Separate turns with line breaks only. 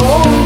Oh.